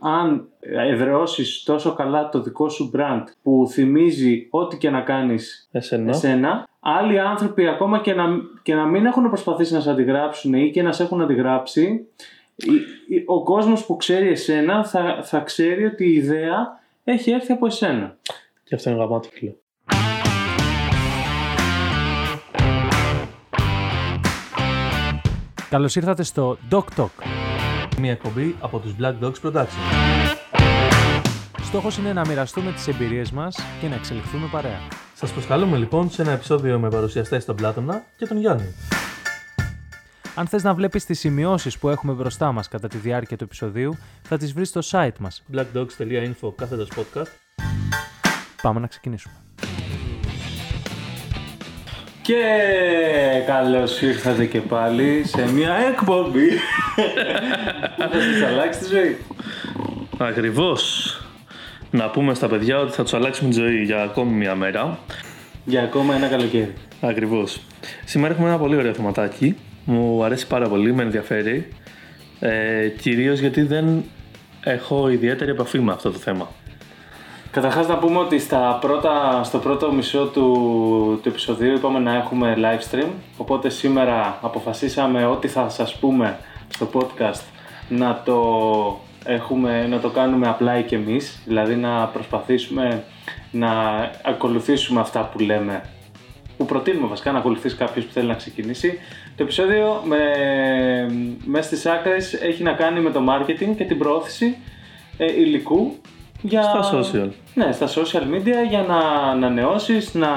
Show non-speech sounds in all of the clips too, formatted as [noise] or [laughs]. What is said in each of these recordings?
αν εδραιώσεις τόσο καλά το δικό σου brand που θυμίζει ό,τι και να κάνεις Εσένα. εσένα, άλλοι άνθρωποι ακόμα και να, και να μην έχουν προσπαθήσει να σε αντιγράψουν ή και να σε έχουν αντιγράψει, η- η- ο κόσμος που ξέρει εσένα θα, θα ξέρει ότι η ιδέα έχει έρθει από εσένα. Και αυτό είναι γαμάτο φίλε. Καλώς ήρθατε στο Doc Talk. Μια εκπομπή από τους Black Dogs Production. Στόχος είναι να μοιραστούμε τις εμπειρίες μας και να εξελιχθούμε παρέα. Σας προσκαλούμε λοιπόν σε ένα επεισόδιο με παρουσιαστές τον Πλάτωνα και τον Γιάννη. Αν θες να βλέπεις τις σημειώσεις που έχουμε μπροστά μας κατά τη διάρκεια του επεισοδίου, θα τις βρεις στο site μας. blackdogs.info κάθετος podcast. Πάμε να ξεκινήσουμε. Και καλώς ήρθατε και πάλι σε μια εκπομπή που θα σας αλλάξει τη ζωή. Ακριβώς. Να πούμε στα παιδιά ότι θα τους αλλάξουμε τη ζωή για ακόμη μια μέρα. Για ακόμα ένα καλοκαίρι. Ακριβώς. Σήμερα έχουμε ένα πολύ ωραίο θεματάκι. Μου αρέσει πάρα πολύ, με ενδιαφέρει. Ε, κυρίως γιατί δεν έχω ιδιαίτερη επαφή με αυτό το θέμα. Καταρχάς να πούμε ότι στα πρώτα, στο πρώτο μισό του, του επεισοδίου είπαμε να έχουμε live stream οπότε σήμερα αποφασίσαμε ό,τι θα σας πούμε στο podcast να το, έχουμε, να το κάνουμε απλά και εμείς δηλαδή να προσπαθήσουμε να ακολουθήσουμε αυτά που λέμε που προτείνουμε βασικά να ακολουθήσει κάποιος που θέλει να ξεκινήσει. Το επεισόδιο με, μέσα στις άκρες έχει να κάνει με το marketing και την προώθηση ε, υλικού για... Στα social. Ναι, στα social media για να ανανεώσεις, να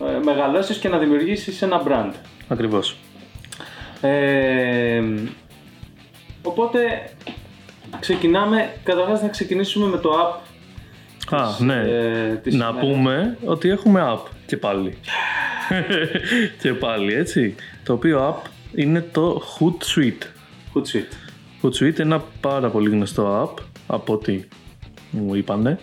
ε, μεγαλώσεις και να δημιουργήσεις ένα brand. Ακριβώς. Ε, οπότε ξεκινάμε, καταρχάς να ξεκινήσουμε με το app Α, ναι. ε, της να ημέρας. πούμε ότι έχουμε app και πάλι. [laughs] και πάλι, έτσι. Το οποίο app είναι το Hootsuite. Hootsuite. Hootsuite είναι ένα πάρα πολύ γνωστό app από ό,τι μου είπανε.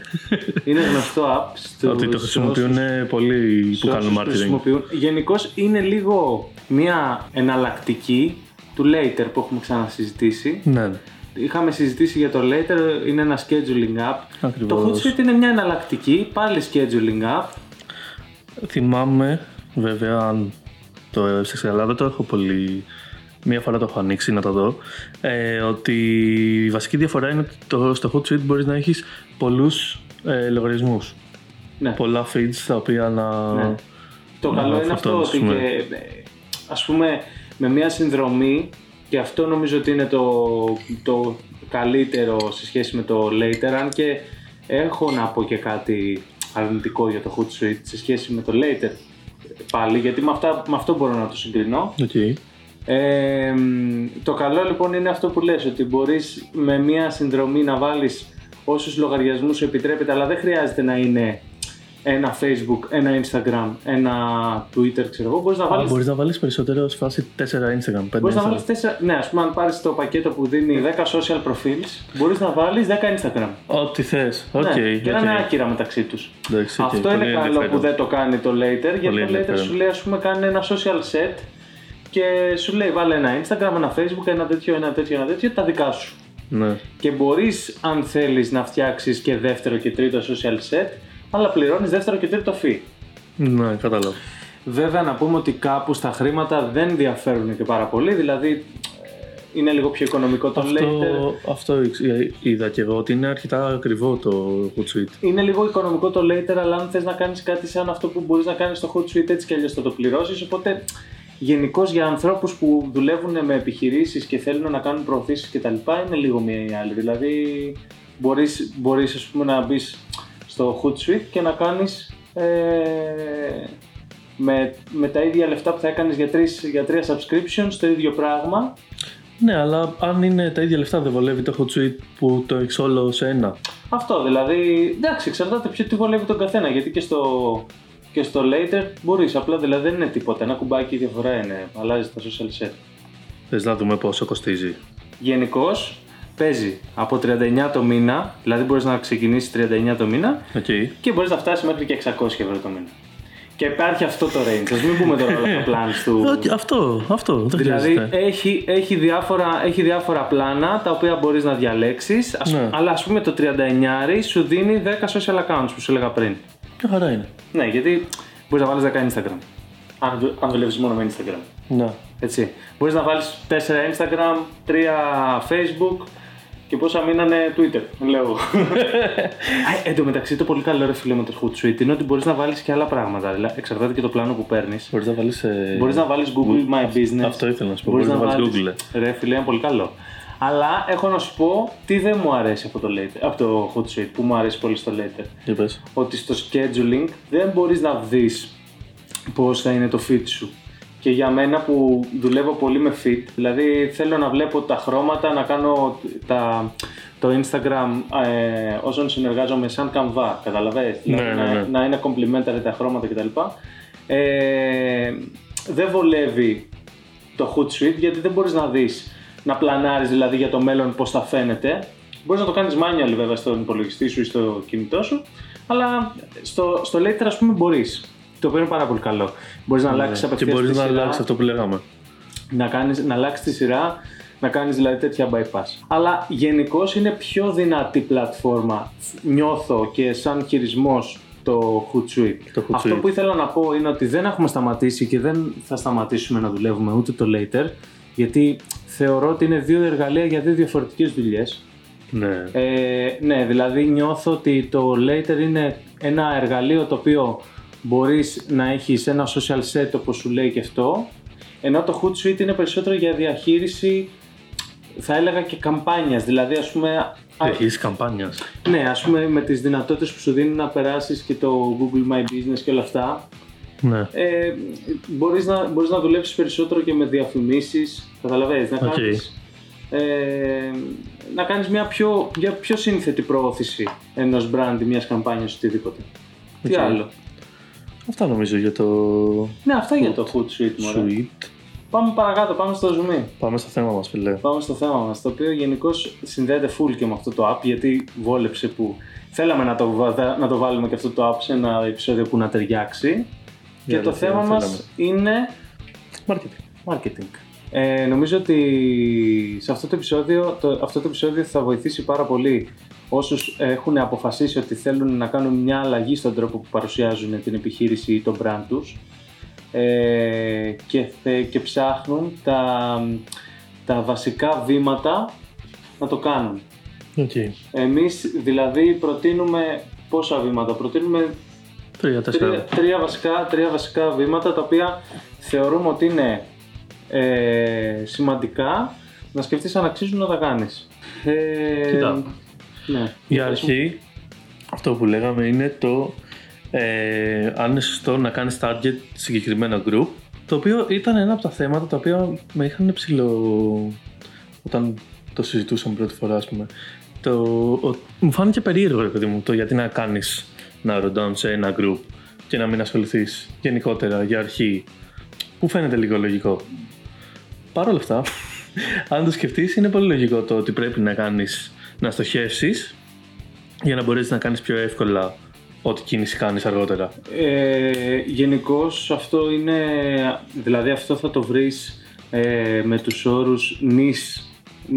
Είναι γνωστό app στους ότι το χρησιμοποιούν πολλοί που σε κάνουν όσους το marketing. χρησιμοποιούν. Γενικώς είναι λίγο μια εναλλακτική του Later που έχουμε ξανασυζητήσει. Ναι, Είχαμε συζητήσει για το Later, είναι ένα scheduling app. Ακριβώς. Το Hootsuite είναι μια εναλλακτική, πάλι scheduling app. θυμάμαι βέβαια αν το έψαξα καλά, δεν το έχω πολύ... Μία φορά το έχω ανοίξει να το δω. Ε, ότι η βασική διαφορά είναι ότι το, στο Hootsuite μπορείς να έχεις πολλούς ε, λογαριασμούς. Ναι. Πολλά feeds τα οποία να... Ναι. Το να καλό είναι αυτό ότι φορτώνεις, και, ε, ας πούμε με μια συνδρομή και αυτό νομίζω ότι είναι το, το καλύτερο σε σχέση με το Later αν και έχω να πω και κάτι αρνητικό για το Hootsuite σε σχέση με το Later πάλι γιατί με, αυτά, με αυτό μπορώ να το συγκρίνω ΟΚ. Ε, μ, το καλό λοιπόν είναι αυτό που λες ότι μπορείς με μια συνδρομή να βάλεις όσους λογαριασμούς σου επιτρέπεται αλλά δεν χρειάζεται να είναι ένα Facebook, ένα Instagram, ένα Twitter ξέρω εγώ μπορείς να Α, βάλεις, μπορείς να βάλεις περισσότερο σε φάση 4 Instagram, 5 μπορείς να Instagram. βάλεις τέσσερα, ναι ας πούμε αν πάρεις το πακέτο που δίνει 10 social profiles μπορείς να βάλεις 10 Instagram Ό,τι θες. ΟΚ. ναι, και να είναι οκ. άκυρα μεταξύ τους Εντάξει, οκ, αυτό πολύ είναι καλό ενδιαφέρον. που δεν το κάνει το Later, γιατί το Later ενδιαφέρον. σου λέει, ας πούμε, κάνει ένα social set και σου λέει βάλε ένα Instagram, ένα Facebook, ένα τέτοιο, ένα τέτοιο, ένα τέτοιο, τα δικά σου. Ναι. Και μπορείς, αν θέλεις, να φτιάξεις και δεύτερο και τρίτο social set, αλλά πληρώνεις δεύτερο και τρίτο fee. Ναι, κατάλαβα. Βέβαια, να πούμε ότι κάπου στα χρήματα δεν διαφέρουν και πάρα πολύ, δηλαδή ε, είναι λίγο πιο οικονομικό το Later. Αυτό, αυτό είδα- είδα και εγώ ότι είναι αρκετά ακριβό το Hootsuite. Είναι λίγο οικονομικό το Later, αλλά αν θες να κάνεις κάτι σαν αυτό που μπορείς να κάνεις στο Hootsuite έτσι κι αλλιώς θα το πληρώσεις, οπότε γενικώς για ανθρώπους που δουλεύουν με επιχειρήσεις και θέλουν να κάνουν προωθήσεις και τα λοιπά, είναι λίγο μία ή άλλη. Δηλαδή μπορείς, μπορείς ας πούμε να μπεις στο Hootsuite και να κάνεις ε, με, με τα ίδια λεφτά που θα έκανες για, τρεις, για τρία subscriptions το ίδιο πράγμα Ναι, αλλά αν είναι τα ίδια λεφτά δεν βολεύει το Hootsuite που το έχεις όλο σε ένα. Αυτό δηλαδή, εντάξει, εξαρτάται ποιο τι βολεύει τον καθένα. Γιατί και στο, και στο Later μπορείς, απλά δηλαδή δεν είναι τίποτα. Ένα κουμπάκι διαφορά είναι, αλλάζει τα social set. Θες να δούμε πόσο κοστίζει. Γενικώς παίζει από 39 το μήνα, δηλαδή μπορείς να ξεκινήσεις 39 το μήνα Οκ. και μπορείς να φτάσεις μέχρι και 600 ευρώ το μήνα. Και Και υπάρχει αυτό το range. Α μην πούμε τώρα όλα τα plans του. [laughs] Όχι, Αυτό, αυτό. Δεν Δηλαδή χρειάζεται. έχει, έχει, διάφορα, έχει διάφορα πλάνα τα οποία μπορείς να διαλέξεις Ναι. αλλά ας πούμε το 39 σου δίνει 10 social accounts που σου έλεγα πριν. Μια χαρά είναι. Ναι, γιατί μπορείς να βάλεις 10 Instagram. Αν, δου- αν δουλεύεις μόνο με Instagram. Ναι. Έτσι. Μπορείς να βάλεις 4 Instagram, 3 Facebook και πόσα μείνανε Twitter. Λέω εγώ. [laughs] Α, Εν τω μεταξύ το πολύ καλό ρε φίλε με το Hootsuite είναι ότι μπορείς να βάλεις και άλλα πράγματα. Δηλαδή, εξαρτάται και το πλάνο που παίρνεις. Μπορείς να βάλεις. Ε... Μπορείς να βάλεις Google My Business. Αυτό ήθελα να σου πω. Μπορείς Μπορείς να βάλεις βάλεις- Google. Ρε φίλε, είναι πολύ καλό. Αλλά έχω να σου πω τι δεν μου αρέσει από το, later, από το Hootsuite, που μου αρέσει πολύ στο Later. Για πες. Ότι στο scheduling δεν μπορείς να δεις πώς θα είναι το feed σου. Και για μένα που δουλεύω πολύ με feed, δηλαδή θέλω να βλέπω τα χρώματα, να κάνω τα, το Instagram ε, όσων συνεργάζομαι σαν Canva, καταλαβαίνεις, Ναι, δηλαδή ναι, ναι. Να, να είναι complementary τα χρώματα κτλ. Ε, δεν βολεύει το Hootsuite γιατί δεν μπορείς να δεις, να πλανάρεις δηλαδή για το μέλλον πώς θα φαίνεται. Μπορείς να το κάνεις manual βέβαια στον υπολογιστή σου ή στο κινητό σου, αλλά στο, στο Later ας πούμε μπορείς. Το οποίο είναι πάρα πολύ καλό. Μπορείς να αλλάξεις Ναι. Και απευθείας μπορείς τη να σειρά, αλλάξεις αυτό που λέγαμε. να, κάνεις, να αλλάξεις τη σειρά, να κάνεις δηλαδή τέτοια bypass. Αλλά γενικώς είναι πιο δυνατή πλατφόρμα, νιώθω και σαν χειρισμός το Hootsuite. Το Hootsuite. Αυτό που ήθελα να πω είναι ότι δεν έχουμε σταματήσει και δεν θα σταματήσουμε να δουλεύουμε ούτε το Later, γιατί θεωρώ ότι είναι δύο εργαλεία για δύο διαφορετικές δουλειές. Ναι. Ε, ναι, δηλαδή νιώθω ότι το Later είναι ένα εργαλείο το οποίο μπορείς να έχεις ένα social set όπως σου λέει και αυτό, ενώ το Hootsuite είναι περισσότερο για διαχείριση, θα έλεγα και καμπάνιας, δηλαδή ας πούμε... α, Έχεις καμπάνιας. ναι, ας πούμε με τις δυνατότητες που σου δίνει να περάσεις και το Google My Business και όλα αυτά, Ναι. ε, μπορείς, να, μπορείς να δουλέψεις περισσότερο και με διαφημίσεις, καταλαβαίνεις, να Οκ. κάνεις, ε, να κάνεις μια πιο, μια πιο σύνθετη προώθηση ενός brand ή μιας καμπάνιας οτιδήποτε. Τι Οκ. άλλο; Αυτά νομίζω για το Ναι, αυτά για το Hootsuite μωρέ. Suite. Πάμε παρακάτω, πάμε στο ζουμ. Πάμε στο θέμα μας, φίλε. Πάμε στο θέμα μας, το οποίο γενικώς συνδέεται full και με αυτό το app, γιατί βόλεψε που θέλαμε να το, βα- να το βάλουμε και αυτό το app σε ένα επεισόδιο που να ταιριάξει. Και το αλήθεια, θέμα θέλαμε. μας είναι Marketing. marketing. Ε, νομίζω ότι σε αυτό το, επεισόδιο, το, αυτό το επεισόδιο θα βοηθήσει πάρα πολύ όσους έχουν αποφασίσει ότι θέλουν να κάνουν μια αλλαγή στον τρόπο που παρουσιάζουν την επιχείρηση ή το brand τους ε, και, θε- και ψάχνουν τα, τα βασικά βήματα να το κάνουν. Οκ. Εμείς δηλαδή προτείνουμε πόσα βήματα, προτείνουμε Τρία, τρία, τέσσερα. τρία, βασικά, τρία βασικά βήματα τα οποία θεωρούμε ότι είναι ε, σημαντικά να σκεφτείς αν αξίζουν να τα κάνεις. Ε, Κοίτα. Ναι. Για αρχή, αυτό που λέγαμε είναι το ε, αν είναι σωστό να κάνεις target συγκεκριμένο group, το οποίο ήταν ένα από τα θέματα τα οποία με είχαν ψηλό όταν το συζητούσαμε πρώτη φορά, ας πούμε. Το, ο- μου φάνηκε περίεργο, ρε παιδί μου, το γιατί να κάνεις narrow down σε ένα group και να μην ασχοληθείς γενικότερα για αρχή, που φαίνεται λίγο λογικό. Παρ' όλα αυτά, αν το σκεφτείς, είναι πολύ λογικό το ότι πρέπει να κάνεις να στοχεύσεις για να μπορέσεις να κάνεις πιο εύκολα ό,τι κίνηση κάνεις αργότερα. Ε, Γενικώς αυτό είναι, δηλαδή αυτό θα το βρεις ε, με τους όρους niche,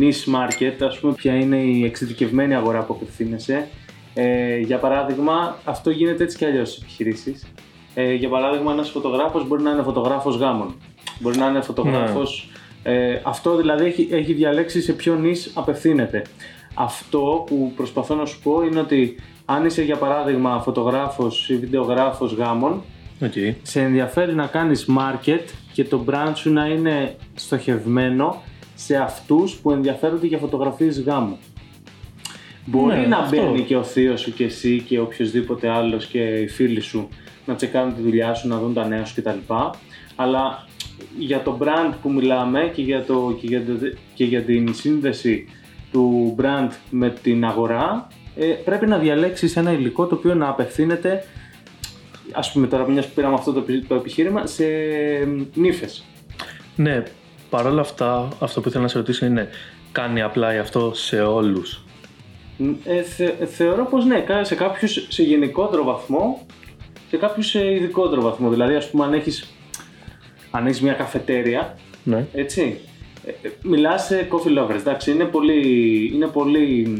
niche market, ας πούμε ποια είναι η εξειδικευμένη αγορά που απευθύνεσαι. Ε, για παράδειγμα, αυτό γίνεται έτσι κι αλλιώς στις επιχειρήσεις. Ε, για παράδειγμα, ένας φωτογράφος μπορεί να είναι φωτογράφος γάμων. Μπορεί να είναι φωτογράφος... Ε, αυτό δηλαδή έχει, έχει διαλέξει σε ποιο νης απευθύνεται. Αυτό που προσπαθώ να σου πω είναι ότι αν είσαι για παράδειγμα φωτογράφος ή βιντεογράφος γάμων, Okay. σε ενδιαφέρει να κάνεις market και το brand σου να είναι στοχευμένο σε αυτούς που ενδιαφέρονται για φωτογραφίες γάμου. Μπορεί Ναι, να αυτό. μπαίνει και ο θείος σου και εσύ και οποιοδήποτε άλλος και οι φίλοι σου να τσεκάνουν τη δουλειά σου, να δουν τα νέα σου κτλ. Αλλά για το brand που μιλάμε και για, το, και για, το, και για την σύνδεση του brand με την αγορά ε, πρέπει να διαλέξεις ένα υλικό το οποίο να απευθύνεται ας πούμε τώρα μιας που πήραμε αυτό το, επι- το επιχείρημα σε νύφες. Ναι, παρόλα αυτά, αυτό που ήθελα να σε ρωτήσω είναι κάνει απλά αυτό σε όλους; Ε, θε- θεωρώ πως ναι, κα- σε κάποιους σε γενικότερο βαθμό σε κάποιους ειδικότερο βαθμό. Δηλαδή, ας πούμε, αν έχεις αν έχεις μια καφετέρια, Ναι. έτσι, ε, ε, μιλάς σε coffee lovers, εντάξει, είναι πολύ, είναι πολύ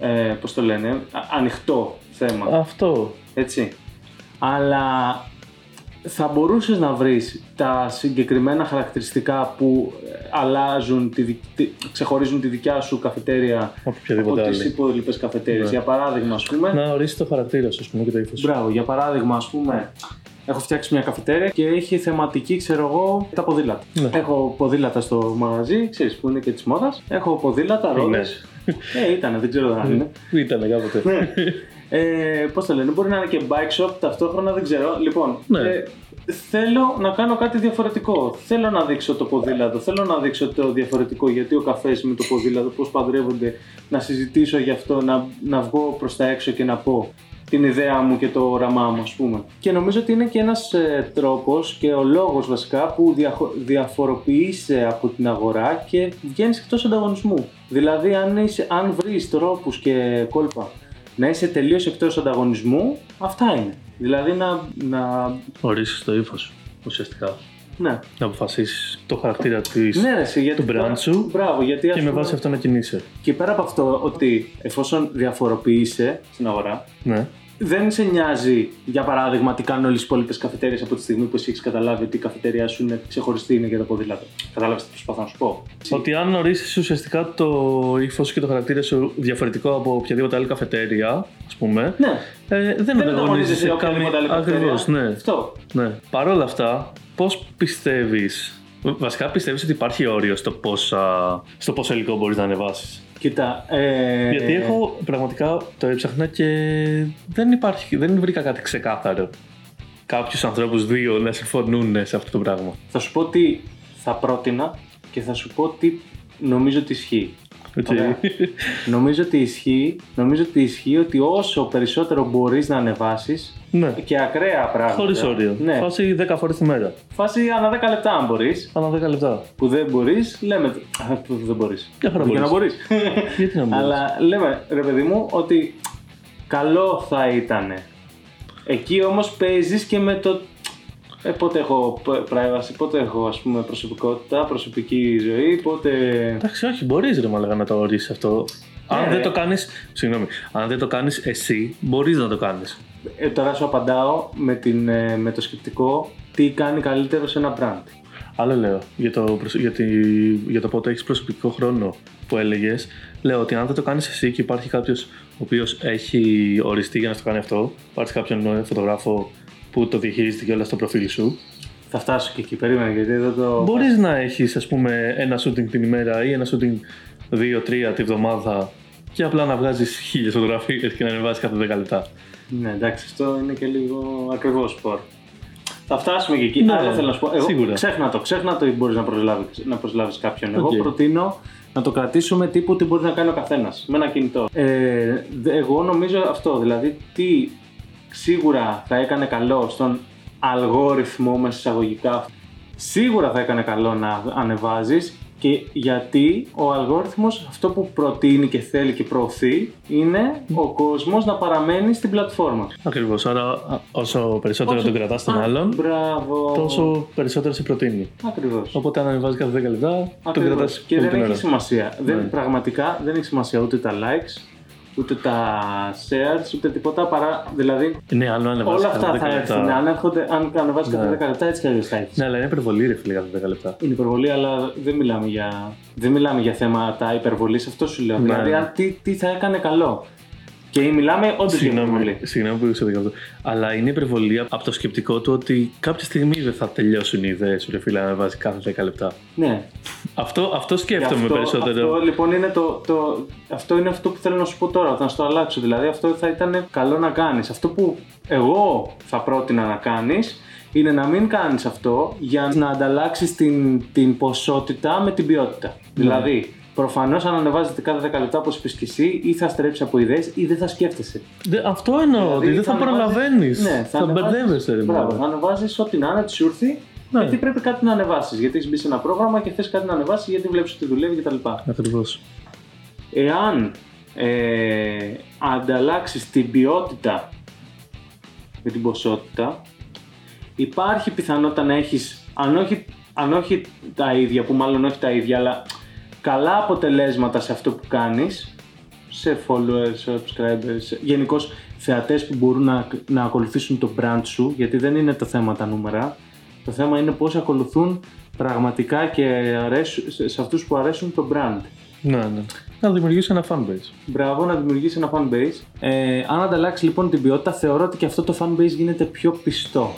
ε, πώς το λένε, α- ανοιχτό θέμα, Αυτό. έτσι. Αλλά θα μπορούσες να βρεις τα συγκεκριμένα χαρακτηριστικά που ε, αλλάζουν, τη, δι- τη- ξεχωρίζουν τη δικιά σου καφετέρια Από από οποιαδήποτε τις άλλη. υπόλοιπες καφετέρειες. Ναι. Για παράδειγμα, ας πούμε, Να ορίσει το χαρακτήρα σου, ας πούμε, και το ύφος. Μπράβο, για παράδειγμα, ας πούμε, έχω φτιάξει μια καφετέρια και έχει θεματική, ξέρω εγώ, τα ποδήλατα. Ναι. Έχω ποδήλατα στο μαγαζί, ξέρεις που είναι και της μόδας. Έχω ποδήλατα, ρόδες. Ε, ήταν, δεν ξέρω αν είναι. Ήταν κάποτε. Ναι. [laughs] ε, Πώς το λένε, μπορεί να είναι και bike shop ταυτόχρονα, δεν ξέρω. Λοιπόν, Ναι. ε, θέλω να κάνω κάτι διαφορετικό. Θέλω να δείξω το ποδήλατο, θέλω να δείξω το διαφορετικό γιατί ο καφές με το ποδήλατο, πώς παντρεύονται, να συζητήσω γι' αυτό, να, να βγω προς τα έξω και να πω την ιδέα μου και το όραμά μου, ας πούμε. Και νομίζω ότι είναι και ένας ε, τρόπος και ο λόγος βασικά που διαχω- διαφοροποιείσαι από την αγορά και βγαίνεις εκτός ανταγωνισμού. Δηλαδή, αν, είσαι, αν βρεις τρόπους και κόλπα να είσαι τελείως εκτός ανταγωνισμού, αυτά είναι. Δηλαδή να... να Ορίσει το ύφος σου, ουσιαστικά. ναι. Να αποφασίσεις το χαρακτήρα της Ναι, ρε, εσύ, γιατί του brand σου Μπράβο, γιατί ας και με πούμε- βάση αυτό να κινείσαι. Και πέρα από αυτό, ότι εφόσον διαφοροποιείσαι στην αγορά, Ναι. Δεν σε νοιάζει, για παράδειγμα, τι κάνουν όλες οι υπόλοιπες καφετέρειες από τη στιγμή που εσύ έχεις καταλάβει ότι η καφετέρια σου είναι ξεχωριστή είναι για το ποδήλατο. Κατάλαβες τι προσπαθώ να σου πω; Ότι αν ορίσει ουσιαστικά το ύφος και το χαρακτήρα σου διαφορετικό από οποιαδήποτε άλλη καφετέρια, ας πούμε, Ναι, ε, δεν δεν ανταγωνίζεσαι ανταγωνίζεσαι οποιαδήποτε άλλη Ακριβώς, καφετέρια. ναι. Αυτό. ναι. Παρ' όλα αυτά, πώς πιστεύεις. Βασικά πιστεύεις ότι υπάρχει όριο στο, πόσα, στο πόσο υλικό μπορείς να ανεβάσεις; Κοίτα. Ε... Γιατί έχω πραγματικά το έψαχνα και δεν υπάρχει, δεν βρήκα κάτι ξεκάθαρο. Κάποιους ανθρώπους δύο να συμφωνούν σε αυτό το πράγμα. Θα σου πω τι θα πρότεινα και θα σου πω τι νομίζω ότι ισχύει. Έτσι. Ωραία. νομίζω ότι ισχύει, νομίζω ότι ισχύει ότι όσο περισσότερο μπορείς να ανεβάσεις ναι. και ακραία πράγματα. Χωρίς όριο. Ναι. Φάση 10 φορές τη μέρα. Φάση ανά 10 λεπτά αν μπορείς. Ανά 10 λεπτά. Που δεν μπορείς, λέμε. Α, Που δεν μπορείς. Μια χαρά Για να μπορείς. μπορείς. [laughs] Γιατί να μην μπορείς. Αλλά λέμε, ρε παιδί μου, ότι καλό θα ήταν. Εκεί όμως παίζεις και με το... Ε, πότε έχω privacy, πότε έχω ας πούμε προσωπικότητα, προσωπική ζωή, πότε... Εντάξει, όχι, μπορείς ρε μαλάκα να το ορίσει αυτό. Αν Ναι, δεν ρε. το κάνει. Συγγνώμη. Αν δεν το κάνεις εσύ, μπορείς να το κάνεις. Ε, τώρα σου απαντάω με, την, ε, με το σκεπτικό τι κάνει καλύτερο σε ένα brand. Άλλο λέω για το, προσ- για, τη, για το πότε έχεις προσωπικό χρόνο που έλεγες. Λέω ότι αν δεν το κάνεις εσύ και υπάρχει κάποιος ο οποίος έχει οριστεί για να στο κάνει αυτό, πάρεις κάποιον ε, φωτογράφο που το διαχειρίζεται και όλα στο προφίλ σου, Θα φτάσω και εκεί, περίμενε γιατί εδώ το... μπορείς να έχεις, ας πούμε, ένα shooting την ημέρα ή ένα shooting δύο-τρία τη βδομάδα και απλά να βγάζεις χίλιες φωτογραφίες και να ανεβάζει κάθε 10 λεπτά. Ναι, εντάξει, αυτό είναι και λίγο ακριβό σπορ. Θα φτάσουμε και εκεί. Ναι, Άλλο θέλω να σου πω. Εγώ, σίγουρα. Ξέχνα το, ξέχνα το ή μπορείς να προσλάβεις να προσλάβεις κάποιον. Εγώ Οκ. προτείνω να το κρατήσουμε τύπου τι μπορεί να κάνει ο καθένας με ένα κινητό. Ε, δε- εγώ νομίζω αυτό. Δηλαδή, τι σίγουρα θα έκανε καλό στον αλγόριθμο μέσα εισαγωγικά. Σίγουρα θα έκανε καλό να ανεβάζεις και γιατί ο αλγόριθμος αυτό που προτείνει και θέλει και προωθεί είναι ο κόσμος να παραμένει στην πλατφόρμα. Ακριβώς. Άρα, α, όσο περισσότερο Όσο- τον κρατάς τον Α, άλλον, Μπράβο. τόσο περισσότερο σε προτείνει. Ακριβώς. Οπότε, αν ανεβάζεις κάθε 10 λεπτά, τον Ακριβώς. κρατάς Και δεν έχει σημασία. Ναι. Δεν, πραγματικά δεν έχει σημασία ούτε τα likes, ούτε τα shares, ούτε τίποτα παρά. Δηλαδή Ναι, άλλο αν ανεβάζει όλα κάθε αυτά 10 θα λεπτά. έρθουν. Αν, έρχονται, αν ανεβάζει κάθε Ναι. 10 λεπτά, έτσι κι αλλιώς θα έχεις. Ναι, αλλά είναι υπερβολή, ρε φίλε, κάθε 10 λεπτά. Είναι υπερβολή, αλλά δεν μιλάμε για, δεν μιλάμε για θέματα υπερβολής. Αυτό σου λέω. Ναι. Δηλαδή, αν, τι, τι θα έκανε καλό. Και μιλάμε όντως για Συγγνώμη, υπερβολή. συγγνώμη που σε αυτό. Αλλά είναι υπερβολή από το σκεπτικό του ότι κάποια στιγμή δεν θα τελειώσουν οι ιδέες σου, ρε φίλε, να ανεβάζει κάθε 10 λεπτά. Ναι. Αυτό, αυτό Και σκέφτομαι αυτό, περισσότερο. Αυτό λοιπόν είναι το, το, αυτό είναι αυτό που θέλω να σου πω τώρα, να σου το αλλάξω. Δηλαδή αυτό θα ήταν καλό να κάνεις. Αυτό που εγώ θα πρότεινα να κάνεις είναι να μην κάνεις αυτό για να ανταλλάξεις την, την ποσότητα με την ποιότητα. Ναι. Δηλαδή, προφανώς αν ανεβάζετε κάθε 10 λεπτά όπως είπες και εσύ, ή θα στρέψει από ιδέες ή δεν θα σκέφτεσαι. Δε- αυτό εννοώ, Δηλαδή, ότι δεν θα, ανεβάζεις- προλαβαίνει. Ναι, θα ανεβάζεις- μπερδεύεσαι, ρε Μπράβο, μάνα. θα ανεβάζεις ό,τι να είναι, τι σου έρθει. Ναι. Γιατί πρέπει κάτι να ανεβάσεις. Γιατί έχεις μπει σε ένα πρόγραμμα και θες κάτι να ανεβάσεις, γιατί βλέπεις ότι δουλεύει κτλ. Ακριβώς. εάν ε, ανταλλάξεις την ποιότητα με την ποσότητα, υπάρχει πιθανότητα να έχεις, αν όχι, αν όχι τα ίδια, που μάλλον όχι τα ίδια, αλλά καλά αποτελέσματα σε αυτό που κάνεις, σε followers, subscribers, γενικώς θεατές που μπορούν να, να ακολουθήσουν το brand σου, γιατί δεν είναι το θέμα τα νούμερα. Το θέμα είναι πώς ακολουθούν πραγματικά και αρέσουν, σε αυτούς που αρέσουν το brand. Ναι, ναι. Να δημιουργήσει ένα fanbase. Μπράβο, να δημιουργήσει ένα fanbase. Ε, αν ανταλλάξεις λοιπόν την ποιότητα, θεωρώ ότι και αυτό το fanbase γίνεται πιο πιστό.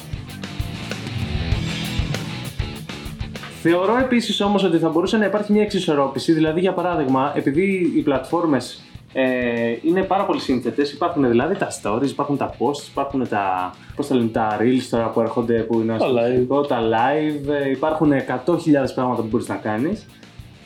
Θεωρώ επίσης όμως ότι θα μπορούσε να υπάρχει μια εξισορρόπηση. Δηλαδή, για παράδειγμα, επειδή οι πλατφόρμες ε, είναι πάρα πολύ σύνθετες, υπάρχουν δηλαδή τα stories, υπάρχουν τα posts, υπάρχουν τα, πώς τα, λένε, τα reels τώρα που έρχονται που είναι Τα live. τα live, ε, υπάρχουν 100.000 πράγματα που μπορείς να κάνεις.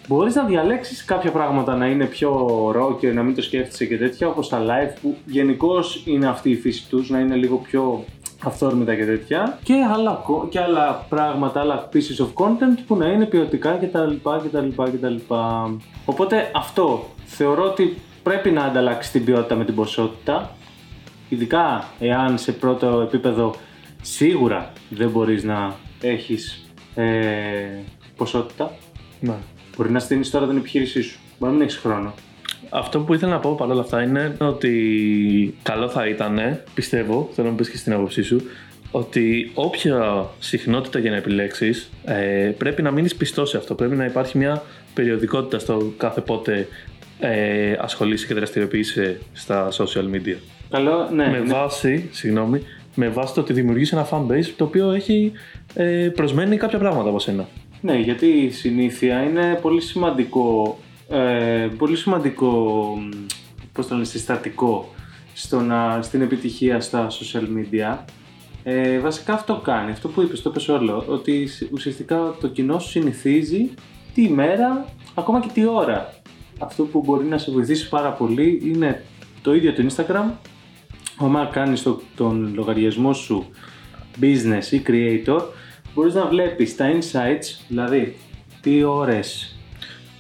Μπορείς να διαλέξεις κάποια πράγματα να είναι πιο raw και να μην το σκέφτεσαι και τέτοια, όπως τα live που γενικώς είναι αυτή η φύση τους, να είναι λίγο πιο αυθόρμητα και τέτοια. Και άλλα, κο- και άλλα πράγματα, άλλα pieces of content που να είναι ποιοτικά κτλ. κτλ, κτλ. Οπότε αυτό θεωρώ ότι πρέπει να ανταλλάξει την ποιότητα με την ποσότητα. Ειδικά εάν σε πρώτο επίπεδο σίγουρα δεν μπορείς να έχεις ε, ποσότητα. Ναι. Μπορεί να στείλει τώρα την επιχείρησή σου. Μπορεί να μην έχεις χρόνο. Αυτό που ήθελα να πω παρόλα αυτά είναι ότι καλό θα ήταν, πιστεύω, θέλω να μου πεις και στην άποψή σου, ότι όποια συχνότητα για να επιλέξεις ε, πρέπει να μείνεις πιστός σε αυτό. Πρέπει να υπάρχει μια περιοδικότητα στο κάθε πότε ε, ασχολείσαι και δραστηριοποιείσαι στα social media. Καλό, ναι. με ναι. βάση, συγγνώμη, με βάση το ότι δημιουργείς ένα fanbase το οποίο έχει ε, προσμένει κάποια πράγματα από σένα. Ναι, γιατί η συνήθεια είναι πολύ σημαντικό, ε, πολύ σημαντικό, μ, πώς το λένε, συστατικό στο να, στην επιτυχία στα social media. Ε, βασικά αυτό κάνει, αυτό που είπες, το είπες όλο, ότι σ- ουσιαστικά το κοινό σου συνηθίζει τη μέρα, ακόμα και τη ώρα. Αυτό που μπορεί να σε βοηθήσει πάρα πολύ είναι το ίδιο το Instagram. Άμα κάνεις το, τον λογαριασμό σου business ή creator, μπορείς να βλέπεις τα insights, δηλαδή τι ώρες,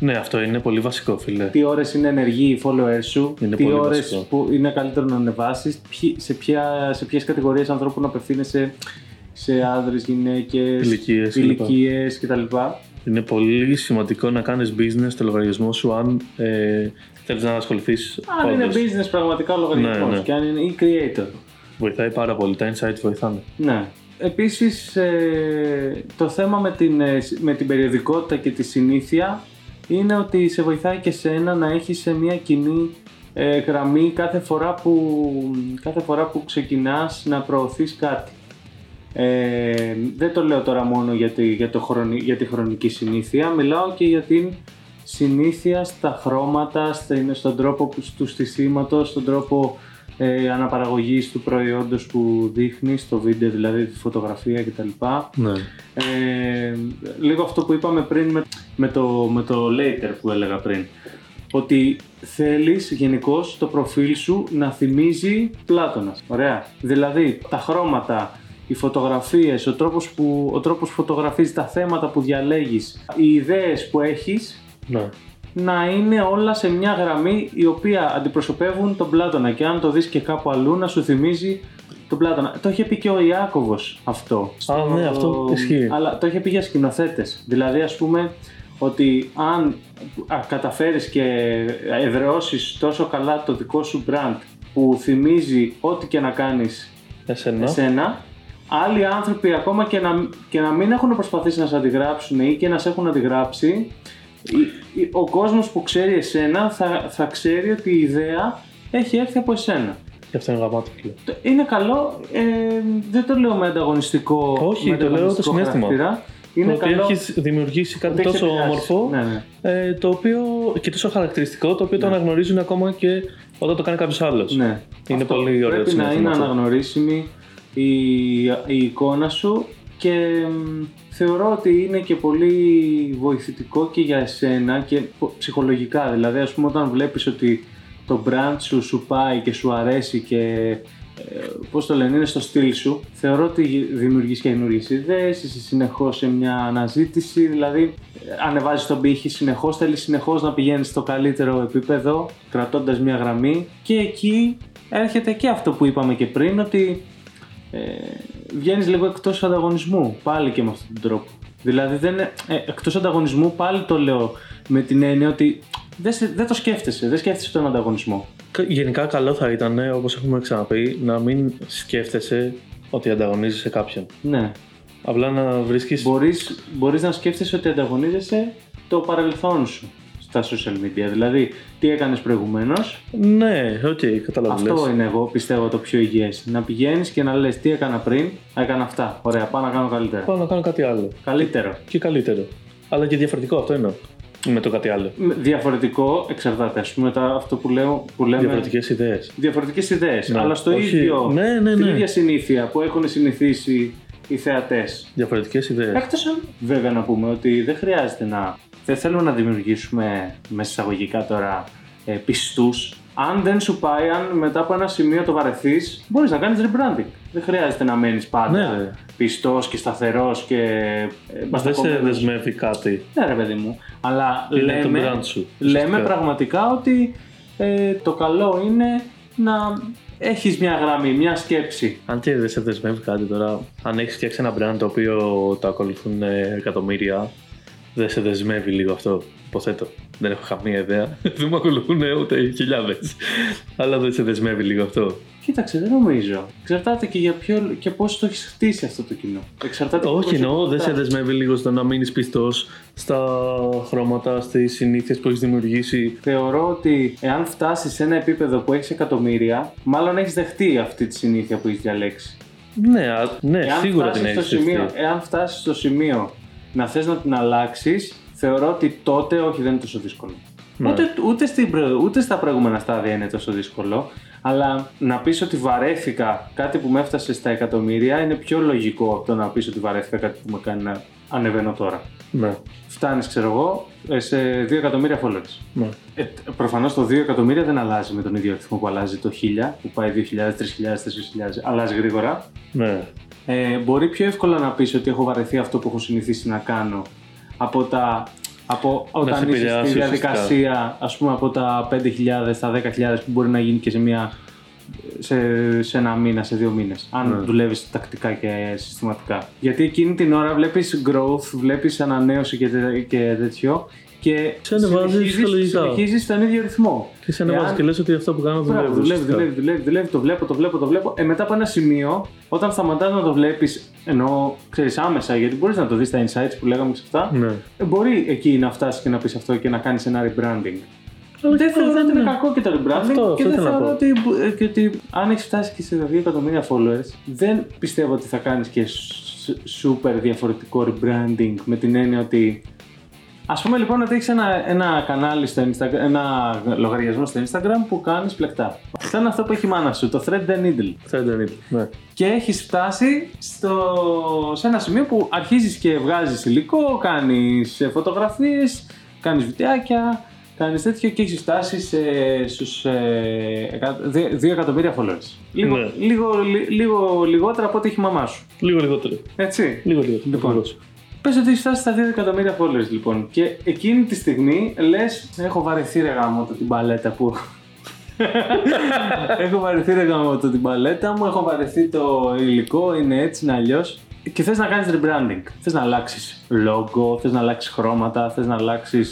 Ναι, αυτό είναι πολύ βασικό, φίλε. τι ώρες είναι ενεργοί οι followers σου, Είναι τι πολύ ώρες βασικό. που είναι καλύτερο να ανεβάσεις, ποιοι- σε, ποια, σε ποιες κατηγορίες ανθρώπων απευθύνεσαι, σε άνδρες, γυναίκες, Ηλικίες κλπ. ηλικίες κτλ. Είναι πολύ σημαντικό να κάνεις business το λογαριασμό σου αν ε, θέλεις να ασχοληθείς Αν είναι όντως. business πραγματικά ο λογαριασμός Ναι, ναι. και αν είναι ή creator. Βοηθάει πάρα πολύ, τα insights βοηθάνε. Ναι. Επίσης ε, το θέμα με την, ε, με την περιοδικότητα και τη συνήθεια είναι ότι σε βοηθάει και σένα να έχεις σε μια κοινή ε, γραμμή κάθε φορά, που, κάθε φορά που ξεκινάς να προωθείς κάτι. Ε, δεν το λέω τώρα μόνο για τη, για, το χρονι, για τη χρονική συνήθεια, μιλάω και για την συνήθεια στα χρώματα, στην- στον τρόπο που- του στισίματος, στον τρόπο ε, αναπαραγωγής του προϊόντος που δείχνει στο βίντεο, δηλαδή τη φωτογραφία κτλ. Ναι. Ε, λίγο αυτό που είπαμε πριν με, με, το, με το later που έλεγα πριν. Ότι θέλεις γενικώς το προφίλ σου να θυμίζει Πλάτωνας. Ωραία. Δηλαδή τα χρώματα, οι φωτογραφίες, ο τρόπος που, ο τρόπος που φωτογραφίζεις, τα θέματα που διαλέγεις, οι ιδέες που έχεις ναι. Να είναι όλα σε μια γραμμή η οποία αντιπροσωπεύουν τον Πλάτωνα και αν το δεις και κάπου αλλού να σου θυμίζει τον Πλάτωνα. Το είχε πει και ο Ιάκωβος αυτό. Α, ναι, αυτό ισχύει. Αλλά το είχε πει για σκηνοθέτες. Δηλαδή ας πούμε ότι αν α, καταφέρεις και εδραιώσεις τόσο καλά το δικό σου brand που θυμίζει ό,τι και να κάνεις Εσένα. εσένα, άλλοι άνθρωποι ακόμα και να, και να μην έχουν προσπαθήσει να σε αντιγράψουν ή και να σε έχουν αντιγράψει, η- η- ο κόσμος που ξέρει εσένα θα, θα ξέρει ότι η ιδέα έχει έρθει από εσένα. Και αυτό είναι γαμάτο, φίλε. Το- Είναι καλό, ε, δεν το λέω με ανταγωνιστικό Όχι, με το λέω το ανταγωνιστικό συναίσθημα. χαρακτήρα. Είναι το ότι καλό έχεις δημιουργήσει κάτι ότι έχεις τόσο επηρεάσει. όμορφο Ναι, ναι. ε, το οποίο, και τόσο χαρακτηριστικό το οποίο το Ναι. αναγνωρίζουν ακόμα και όταν το κάνει κάποιος άλλος. Ναι. Είναι Αυτό. πολύ ωραίο το Πρέπει να συνέστημα είναι αυτό. αναγνωρίσιμη η, η εικόνα σου και μ, θεωρώ ότι είναι και πολύ βοηθητικό και για εσένα και πο- ψυχολογικά. Δηλαδή, ας πούμε, όταν βλέπεις ότι το brand σου σου πάει και σου αρέσει και ε, πώς το λένε, είναι στο στυλ σου, θεωρώ ότι δημιουργείς και καινούργιες ιδέες, είσαι συνεχώς σε μια αναζήτηση, δηλαδή ε, ανεβάζεις τον πύχη συνεχώς, θέλεις συνεχώς να πηγαίνεις στο καλύτερο επίπεδο, κρατώντας μια γραμμή και εκεί έρχεται και αυτό που είπαμε και πριν, ότι ε, βγαίνεις λίγο εκτός ανταγωνισμού. Πάλι και με αυτόν τον τρόπο. Δηλαδή, δεν, ε, εκτός ανταγωνισμού, πάλι το λέω με την έννοια ότι δεν, σε- δεν το σκέφτεσαι, δεν σκέφτεσαι τον ανταγωνισμό. Κα- Γενικά καλό θα ήταν, όπως έχουμε ξαναπεί, να μην σκέφτεσαι ότι ανταγωνίζεσαι κάποιον. Ναι. Απλά να βρίσκει. Μπορείς, μπορείς να σκέφτεσαι ότι ανταγωνίζεσαι το παρελθόν σου στα social media. Δηλαδή, τι έκανες προηγουμένως, Ναι, οκ, κατάλαβα. αυτό είναι εγώ πιστεύω το πιο υγιές. Να πηγαίνεις και να λες τι έκανα πριν, έκανα αυτά. Ωραία, πάω να κάνω καλύτερα. Πάω να κάνω κάτι άλλο. Καλύτερο. Και καλύτερο. Αλλά και διαφορετικό αυτό εννοώ. Με το κάτι άλλο. Με- Διαφορετικό εξαρτάται. Ας πούμε τα, αυτό που, λέω, που λέμε. Διαφορετικές ιδέες. Διαφορετικές ιδέες. Ναι, Αλλά στο όχι- ίδιο. ναι, ναι, Στην ναι. ίδια συνήθεια που έχουν συνηθίσει οι θεατές. Διαφορετικές ιδέες. Εκτός αν βέβαια να πούμε ότι δεν χρειάζεται να. Δεν θέλουμε να δημιουργήσουμε μέσα εισαγωγικά τώρα ε, πιστούς. Αν δεν σου πάει, αν μετά από ένα σημείο το βαρεθείς, μπορείς να κάνεις rebranding. Δεν χρειάζεται να μένεις πάντα Ναι, ρε. πιστός και σταθερός και. Ε, Δεν σε μπαστακωμένος. δεσμεύει κάτι. Ναι, ρε παιδί μου. Αλλά Είναι το λέμε, brand σου, λέμε ουσιαστικά. πραγματικά ότι ε, το καλό είναι να έχεις μια γραμμή, μια σκέψη. Αν και δεν σε δεσμεύει κάτι τώρα, αν έχεις φτιάξει ένα brand το οποίο το ακολουθούν ε, εκατομμύρια, δεν σε δεσμεύει λίγο αυτό. Υποθέτω. Δεν έχω καμία ιδέα. [laughs] δεν με ακολουθούν ούτε χιλιάδες. Αλλά δεν σε δεσμεύει λίγο αυτό. Κοίταξε, δεν νομίζω. Εξαρτάται και, για ποιο, και πώς το έχεις χτίσει αυτό το κοινό. Εξαρτάται και Όχι, πώς εννοώ, το δεν σε χτυπάς. δεσμεύει λίγο στο να μείνεις πιστός στα χρώματα, στις συνήθειες που έχεις δημιουργήσει. Θεωρώ ότι εάν φτάσεις σε ένα επίπεδο που έχεις εκατομμύρια, μάλλον έχεις δεχτεί αυτή τη συνήθεια που έχεις διαλέξει. Ναι, α- ναι Εάν σίγουρα την φτάσεις στο έχεις σημείο, εάν φτάσεις στο σημείο να θες να την αλλάξεις, θεωρώ ότι τότε όχι, δεν είναι τόσο δύσκολο. Ναι. Ούτε, ούτε, στην προ- ούτε στα προηγούμενα στάδια είναι τόσο δύσκολο. Αλλά να πεις ότι βαρέθηκα κάτι που με έφτασε στα εκατομμύρια είναι πιο λογικό από το να πεις ότι βαρέθηκα κάτι που με κάνει να ανεβαίνω τώρα. Ναι, Φτάνεις, ξέρω εγώ, ε, σε 2 εκατομμύρια followers. ναι. Ε, Προφανώς το 2 εκατομμύρια δεν αλλάζει με τον ίδιο αριθμό που αλλάζει το 1000, που πάει 2.000, 3.000, 4.000. Αλλάζει γρήγορα. ναι. Ε, μπορεί πιο εύκολα να πεις ότι έχω βαρεθεί αυτό που έχω συνηθίσει να κάνω από τα. Από όταν σε είσαι επηρεάσει στη ουσιαστικά. διαδικασία, ας πούμε από τα 5.000 στα 10.000 που μπορεί να γίνει και σε, μια, σε, σε ένα μήνα, σε δύο μήνες, αν Ναι. δουλεύεις τακτικά και συστηματικά. Γιατί εκείνη την ώρα βλέπεις growth, βλέπεις ανανέωση και, τε- και τέτοιο και Σε ανεβάζεις συνεχίζεις- ψυχολογικά. συνεχίζεις στον ίδιο ρυθμό. Και σε ανεβάζεις Εάν- και λες ότι αυτό που κάνω δουλεύει. Μπράβο, δουλεύει, ουσιαστικά. δουλεύει, δουλεύει, δουλεύει, το βλέπω, το βλέπω, το βλέπω. Ε, μετά από ένα σημείο, όταν σταματάς να το βλέπεις, ενώ ξέρεις άμεσα, γιατί μπορείς να το δεις στα insights που λέγαμε και αυτά, Ναι. ε, μπορεί εκεί να φτάσεις και να πεις αυτό και να κάνεις ένα rebranding. Αλλά δεν και θεωρώ δεν ότι είναι είναι. κακό και το rebranding Αυτό, και αυτό δεν ήθελα να θεωρώ πω. ότι, ε, και ότι αν έχεις φτάσει και σε 2 εκατομμύρια followers, δεν πιστεύω ότι θα κάνεις και σ- super διαφορετικό rebranding με την έννοια ότι. Α πούμε λοιπόν ότι έχεις ένα, ένα κανάλι στο Instagram, ένα λογαριασμό στο Instagram που κάνεις πλεκτά. Αυτό είναι αυτό που έχει η μάνα σου, το Thread the Needle. Θα δεν είναι. Ναι. Και έχεις φτάσει στο, σε ένα σημείο που αρχίζεις και βγάζεις υλικό, κάνεις φωτογραφίες, κάνεις βιντεάκια, κάνεις τέτοιο και έχεις φτάσει σε, στους ε, 2 εκατομμύρια followers. Λίγο, Ναι. λίγο, λι- λίγο λιγότερα από ό,τι έχει η μαμά σου. Λίγο λιγότερο. Έτσι. Λίγο λιγότερο. Λοιπόν. Ακριβώς. Πες ότι έχει φτάσει στα 2 εκατομμύρια followers λοιπόν. Και εκείνη τη στιγμή λες: Έχω βαρεθεί ρε γάμο το την παλέτα που. [laughs] έχω βαρεθεί ρε γάμο το την παλέτα μου, έχω βαρεθεί το υλικό, είναι έτσι, είναι αλλιώς. Και θες να κάνεις rebranding. Θες να αλλάξεις logo, θες να αλλάξεις χρώματα, θες να αλλάξει.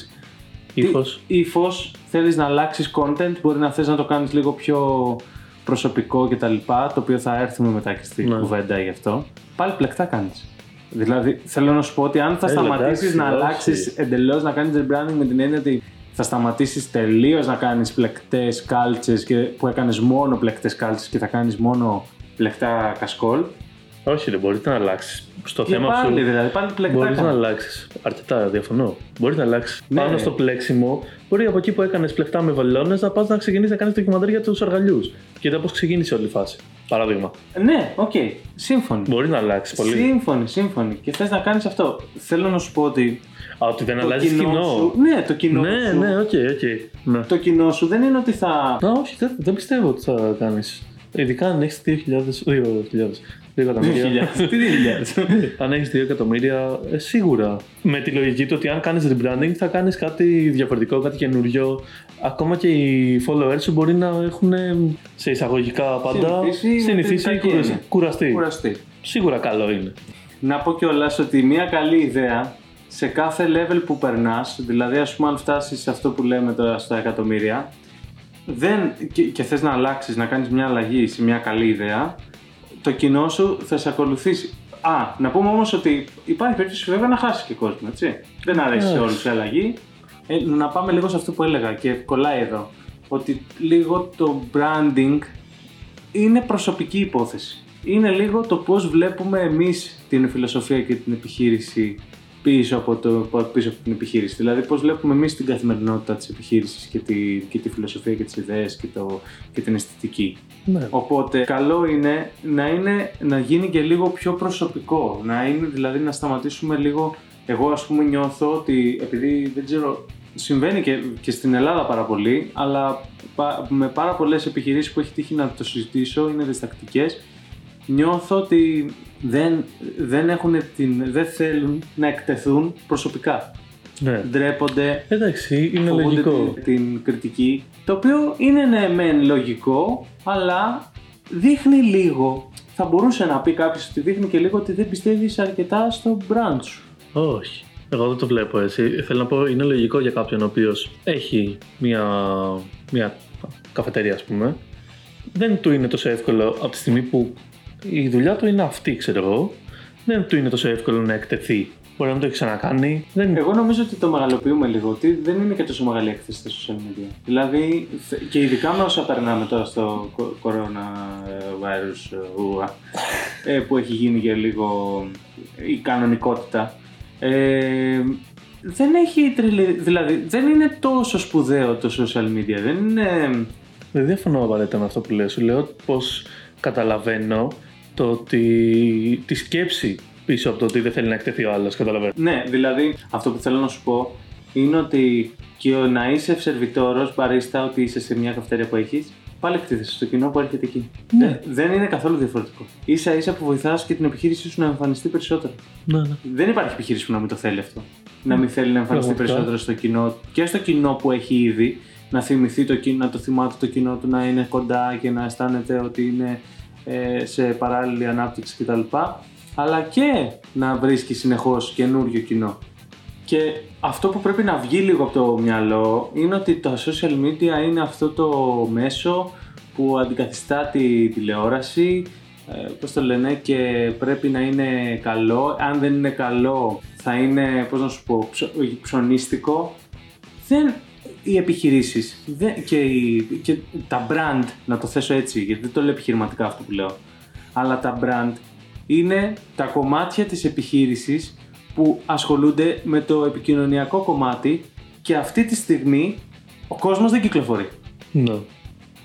Ύφος. ύφο, θέλεις να αλλάξεις content, μπορεί να θες να το κάνεις λίγο πιο προσωπικό κτλ. Το οποίο θα έρθουμε μετά και στη Ναι. κουβέντα γι' αυτό. Πάλι πλεκτά κάνεις. Δηλαδή, θέλω να σου πω ότι αν θα Έλα, σταματήσεις εντάξει, να όχι. αλλάξεις εντελώς, να κάνεις rebranding με την έννοια ότι θα σταματήσεις τελείως να κάνεις πλεκτές κάλτσες που έκανες μόνο πλεκτές κάλτσες και θα κάνεις μόνο πλεκτά κασκόλ. Όχι, δεν μπορεί να αλλάξεις. Στο Και θέμα πάλι σου. δηλαδή, πάλι πλεκτά Μπορεί να κάνεις. αλλάξεις. Αρκετά, διαφωνώ. Μπορείς να αλλάξεις. Ναι. Πάνω στο πλέξιμο, μπορεί από εκεί που έκανες πλεκτά με βελόνες να πας να ξεκινήσεις να κάνεις ντοκιμαντέρ για τους αργαλιούς. Κοίτα πώς ξεκίνησε όλη η φάση. Παράδειγμα. Ναι, οκ, σύμφωνοι. Μπορείς να αλλάξεις πολύ. Σύμφωνοι, σύμφωνοι. Και θες να κάνεις αυτό. Θέλω να σου πω ότι. Α, ότι δεν το αλλάζει κοινό. Σου, ναι, το κοινό Ναι, σου. ναι, OK, OK. Ναι. Το κοινό σου δεν είναι ότι θα. Α, όχι, δεν, δεν πιστεύω ότι θα κάνεις. Ειδικά αν έχεις 2.000, 2.000, 2 εκατομμύρια. Τι 2.000. [laughs] αν έχεις 2 εκατομμύρια, ε, σίγουρα. Με τη λογική του ότι αν κάνεις rebranding θα κάνεις κάτι διαφορετικό, κάτι καινούριο. Ακόμα και οι followers σου μπορεί να έχουν ε, σε εισαγωγικά πάντα Συνηθίσει, συνηθίσει κακή κουρασ- είναι. κουραστεί. Κουραστεί. Σίγουρα καλό είναι. Να πω κιόλας ότι μια καλή ιδέα σε κάθε level που περνάς, δηλαδή ας πούμε αν φτάσεις σε αυτό που λέμε τώρα στα εκατομμύρια, δεν, και, και θες να αλλάξεις, να κάνεις μια αλλαγή σε μια καλή ιδέα, το κοινό σου θα σε ακολουθήσει. Α, να πούμε όμως ότι υπάρχει περίπτωση βέβαια να χάσει και κόσμο, έτσι. Δεν αρέσει σε Εντάξει. όλους η αλλαγή. Ε, να πάμε λίγο σε αυτό που έλεγα και κολλάει εδώ. Ότι λίγο το branding είναι προσωπική υπόθεση. Είναι λίγο το πώς βλέπουμε εμείς την φιλοσοφία και την επιχείρηση πίσω από, το, πίσω από την επιχείρηση. Δηλαδή πώς βλέπουμε εμείς την καθημερινότητα της επιχείρησης και τη, και τη φιλοσοφία και τις ιδέες και, το, και την αισθητική. Ναι. Οπότε καλό είναι να, είναι να γίνει και λίγο πιο προσωπικό. Να είναι δηλαδή να σταματήσουμε λίγο. Εγώ ας πούμε νιώθω ότι επειδή δεν ξέρω. Συμβαίνει και, και στην Ελλάδα πάρα πολύ, αλλά πα- με πάρα πολλές επιχειρήσεις που έχει τύχει να το συζητήσω, είναι διστακτικές, νιώθω ότι δεν, δεν, έχουν την, δεν θέλουν να εκτεθούν προσωπικά. ναι. Ντρέπονται, Εντάξει, είναι φοβούνται λογικό. την, την κριτική. Το οποίο είναι ναι, μεν λογικό, αλλά δείχνει λίγο. Θα μπορούσε να πει κάποιος ότι δείχνει και λίγο ότι δεν πιστεύεις αρκετά στο brand σου. Όχι. Εγώ δεν το βλέπω έτσι. Θέλω να πω, είναι λογικό για κάποιον ο οποίος έχει μια, μια καφετέρια, ας πούμε. Δεν του είναι τόσο εύκολο από τη στιγμή που η δουλειά του είναι αυτή, ξέρω εγώ. Δεν του είναι τόσο εύκολο να εκτεθεί. Μπορεί να μην το έχει ξανακάνει. Δεν... Εγώ νομίζω ότι το μεγαλοποιούμε λίγο, ότι δεν είναι και τόσο μεγάλη έκθεση στα social media. Δηλαδή, θε- και ειδικά με όσα περνάμε τώρα στο κο- coronavirus ε, ουα, ε, που έχει γίνει και λίγο η κανονικότητα. Ε, δεν έχει τρελή, δηλαδή δεν είναι τόσο σπουδαίο το social media, δεν είναι... Δεν διαφωνώ απαραίτητα με αυτό που λέω. Σου λέω πώ καταλαβαίνω το ότι τη σκέψη πίσω από το ότι δεν θέλει να εκτεθεί ο άλλος. Καταλαβαίνω. Ναι, δηλαδή αυτό που θέλω να σου πω είναι ότι και ο να είσαι σερβιτόρος, μπαρίστα, ότι είσαι σε μια καυτέρια που έχεις, πάλι εκτίθεσαι στο κοινό που έρχεται εκεί. Ναι. Δεν, δεν είναι καθόλου διαφορετικό. σα ίσα που βοηθάς και την επιχείρησή σου να εμφανιστεί περισσότερο. Ναι, ναι. Δεν υπάρχει επιχείρηση που να μην το θέλει αυτό. Να μην θέλει να εμφανιστεί Πραγματικά. περισσότερο στο κοινό και στο κοινό που έχει ήδη, να θυμηθεί το κοινό, να το θυμάται το κοινό του να είναι κοντά και να αισθάνεται ότι είναι ε, σε παράλληλη ανάπτυξη κτλ. Αλλά και να βρίσκει συνεχώς καινούριο κοινό. Και αυτό που πρέπει να βγει λίγο από το μυαλό είναι ότι τα social media είναι αυτό το μέσο που αντικαθιστά τη τηλεόραση, ε, πώς το λένε, και πρέπει να είναι καλό. Αν δεν είναι καλό θα είναι, πώς να σου πω, ψω- ψωνίστικο. Δεν, οι επιχειρήσεις δεν, και, οι- και τα brand, να το θέσω έτσι, γιατί δεν το λέω επιχειρηματικά αυτό που λέω, αλλά τα brand είναι τα κομμάτια της επιχείρησης που ασχολούνται με το επικοινωνιακό κομμάτι και αυτή τη στιγμή ο κόσμος δεν κυκλοφορεί. Ναι.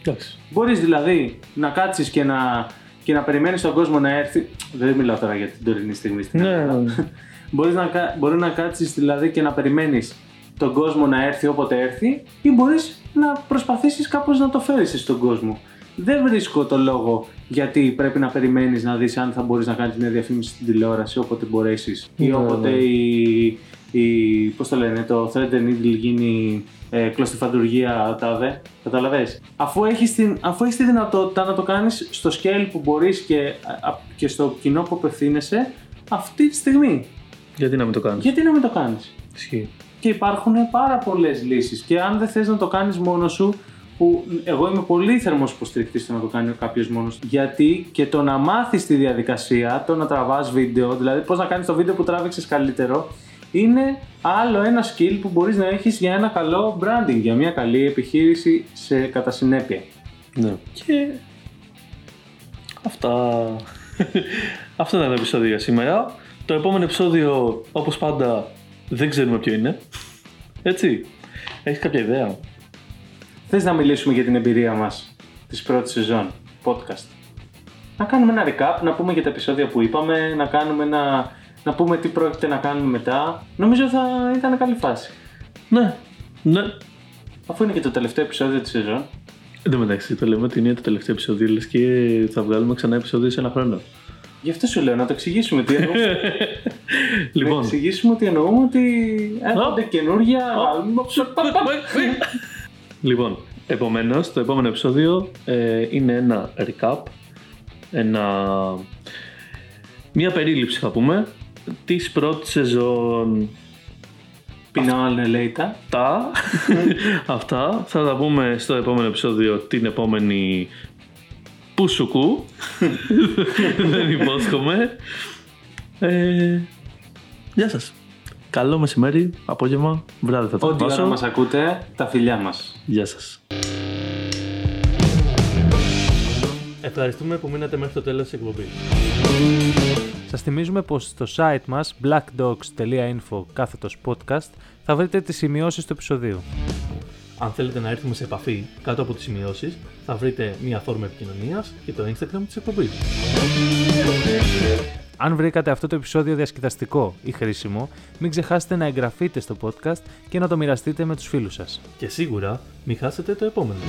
Εντάξει. Μπορείς δηλαδή να κάτσεις και να, και να περιμένεις τον κόσμο να έρθει. Δεν μιλάω τώρα για την τωρινή στιγμή στην Ναι, Ελλάδα. ναι. [laughs] Μπορείς να, κα- μπορεί να κάτσεις δηλαδή και να περιμένεις τον κόσμο να έρθει όποτε έρθει ή μπορείς να προσπαθήσεις κάπως να το φέρεις στον κόσμο. Δεν βρίσκω το λόγο γιατί πρέπει να περιμένεις να δεις αν θα μπορείς να κάνεις μια διαφήμιση στην τηλεόραση όποτε μπορέσεις ή Ναι, όποτε ναι. η, η, πώς το λένε, το thread and needle γίνει ε, κλωστιφαντουργία τάδε. Καταλαβες; Αφού έχεις, την, αφού έχεις τη δυνατότητα να το κάνεις στο scale που μπορείς και, α, και στο κοινό που απευθύνεσαι αυτή τη στιγμή. Γιατί να μην το κάνεις; Γιατί να μην το κάνεις; Ισχύει. Και υπάρχουν πάρα πολλές λύσεις και αν δεν θες να το κάνεις μόνος σου που εγώ είμαι πολύ θερμός υποστηρικτής στο να το κάνει κάποιος μόνος του. Γιατί και το να μάθεις τη διαδικασία, το να τραβάς βίντεο, δηλαδή πώς να κάνεις το βίντεο που τράβηξες καλύτερο, είναι άλλο ένα skill που μπορείς να έχεις για ένα καλό branding, για μια καλή επιχείρηση σε, κατά συνέπεια. Ναι. Και αυτά. [laughs] Αυτό ήταν το επεισόδιο για σήμερα. Το επόμενο επεισόδιο, όπως πάντα, δεν ξέρουμε ποιο είναι. Έτσι. Έχεις κάποια ιδέα; Θες να μιλήσουμε για την εμπειρία μας της πρώτης σεζόν podcast; Να κάνουμε ένα recap, να πούμε για τα επεισόδια που είπαμε, να, κάνουμε ένα, να πούμε τι πρόκειται να κάνουμε μετά. Νομίζω θα ήταν καλή φάση. Ναι. Ναι. Αφού είναι και το τελευταίο επεισόδιο της σεζόν. Εν τω μεταξύ, το λέμε ότι είναι το τελευταίο επεισόδιο, λες και θα βγάλουμε ξανά επεισόδιο σε ένα χρόνο. Γι' αυτό σου λέω να το εξηγήσουμε τι [laughs] εννοούμε. [laughs] να λοιπόν, εξηγήσουμε ότι εννοούμε ότι έρχονται καινούργια. λοιπόν, επομένως, το επόμενο επεισόδιο ε, είναι ένα recap, ένα, μια περίληψη θα πούμε, της πρώτης σεζόν. Πινάλ λέιτα. τα. [laughs] Αυτά. Θα τα πούμε στο επόμενο επεισόδιο την επόμενη Πουσουκού. [laughs] Δεν υπόσχομαι. Ε, Γεια σας Καλό μεσημέρι, απόγευμα, βράδυ θα το Ό,τι ώρα βάσω μας ακούτε, τα φιλιά μας. Γεια σας Ευχαριστούμε που μείνατε μέχρι το τέλος της εκπομπής Σας θυμίζουμε πως στο site μας blackdogs.info κάθετος podcast θα βρείτε τις σημειώσεις του επεισοδίου. Αν θέλετε να έρθουμε σε επαφή κάτω από τις σημειώσεις, θα βρείτε μια φόρμα επικοινωνίας και το Instagram της εκπομπής. Αν βρήκατε αυτό το επεισόδιο διασκεδαστικό ή χρήσιμο, μην ξεχάσετε να εγγραφείτε στο podcast και να το μοιραστείτε με τους φίλους σας. Και σίγουρα μην χάσετε το επόμενο.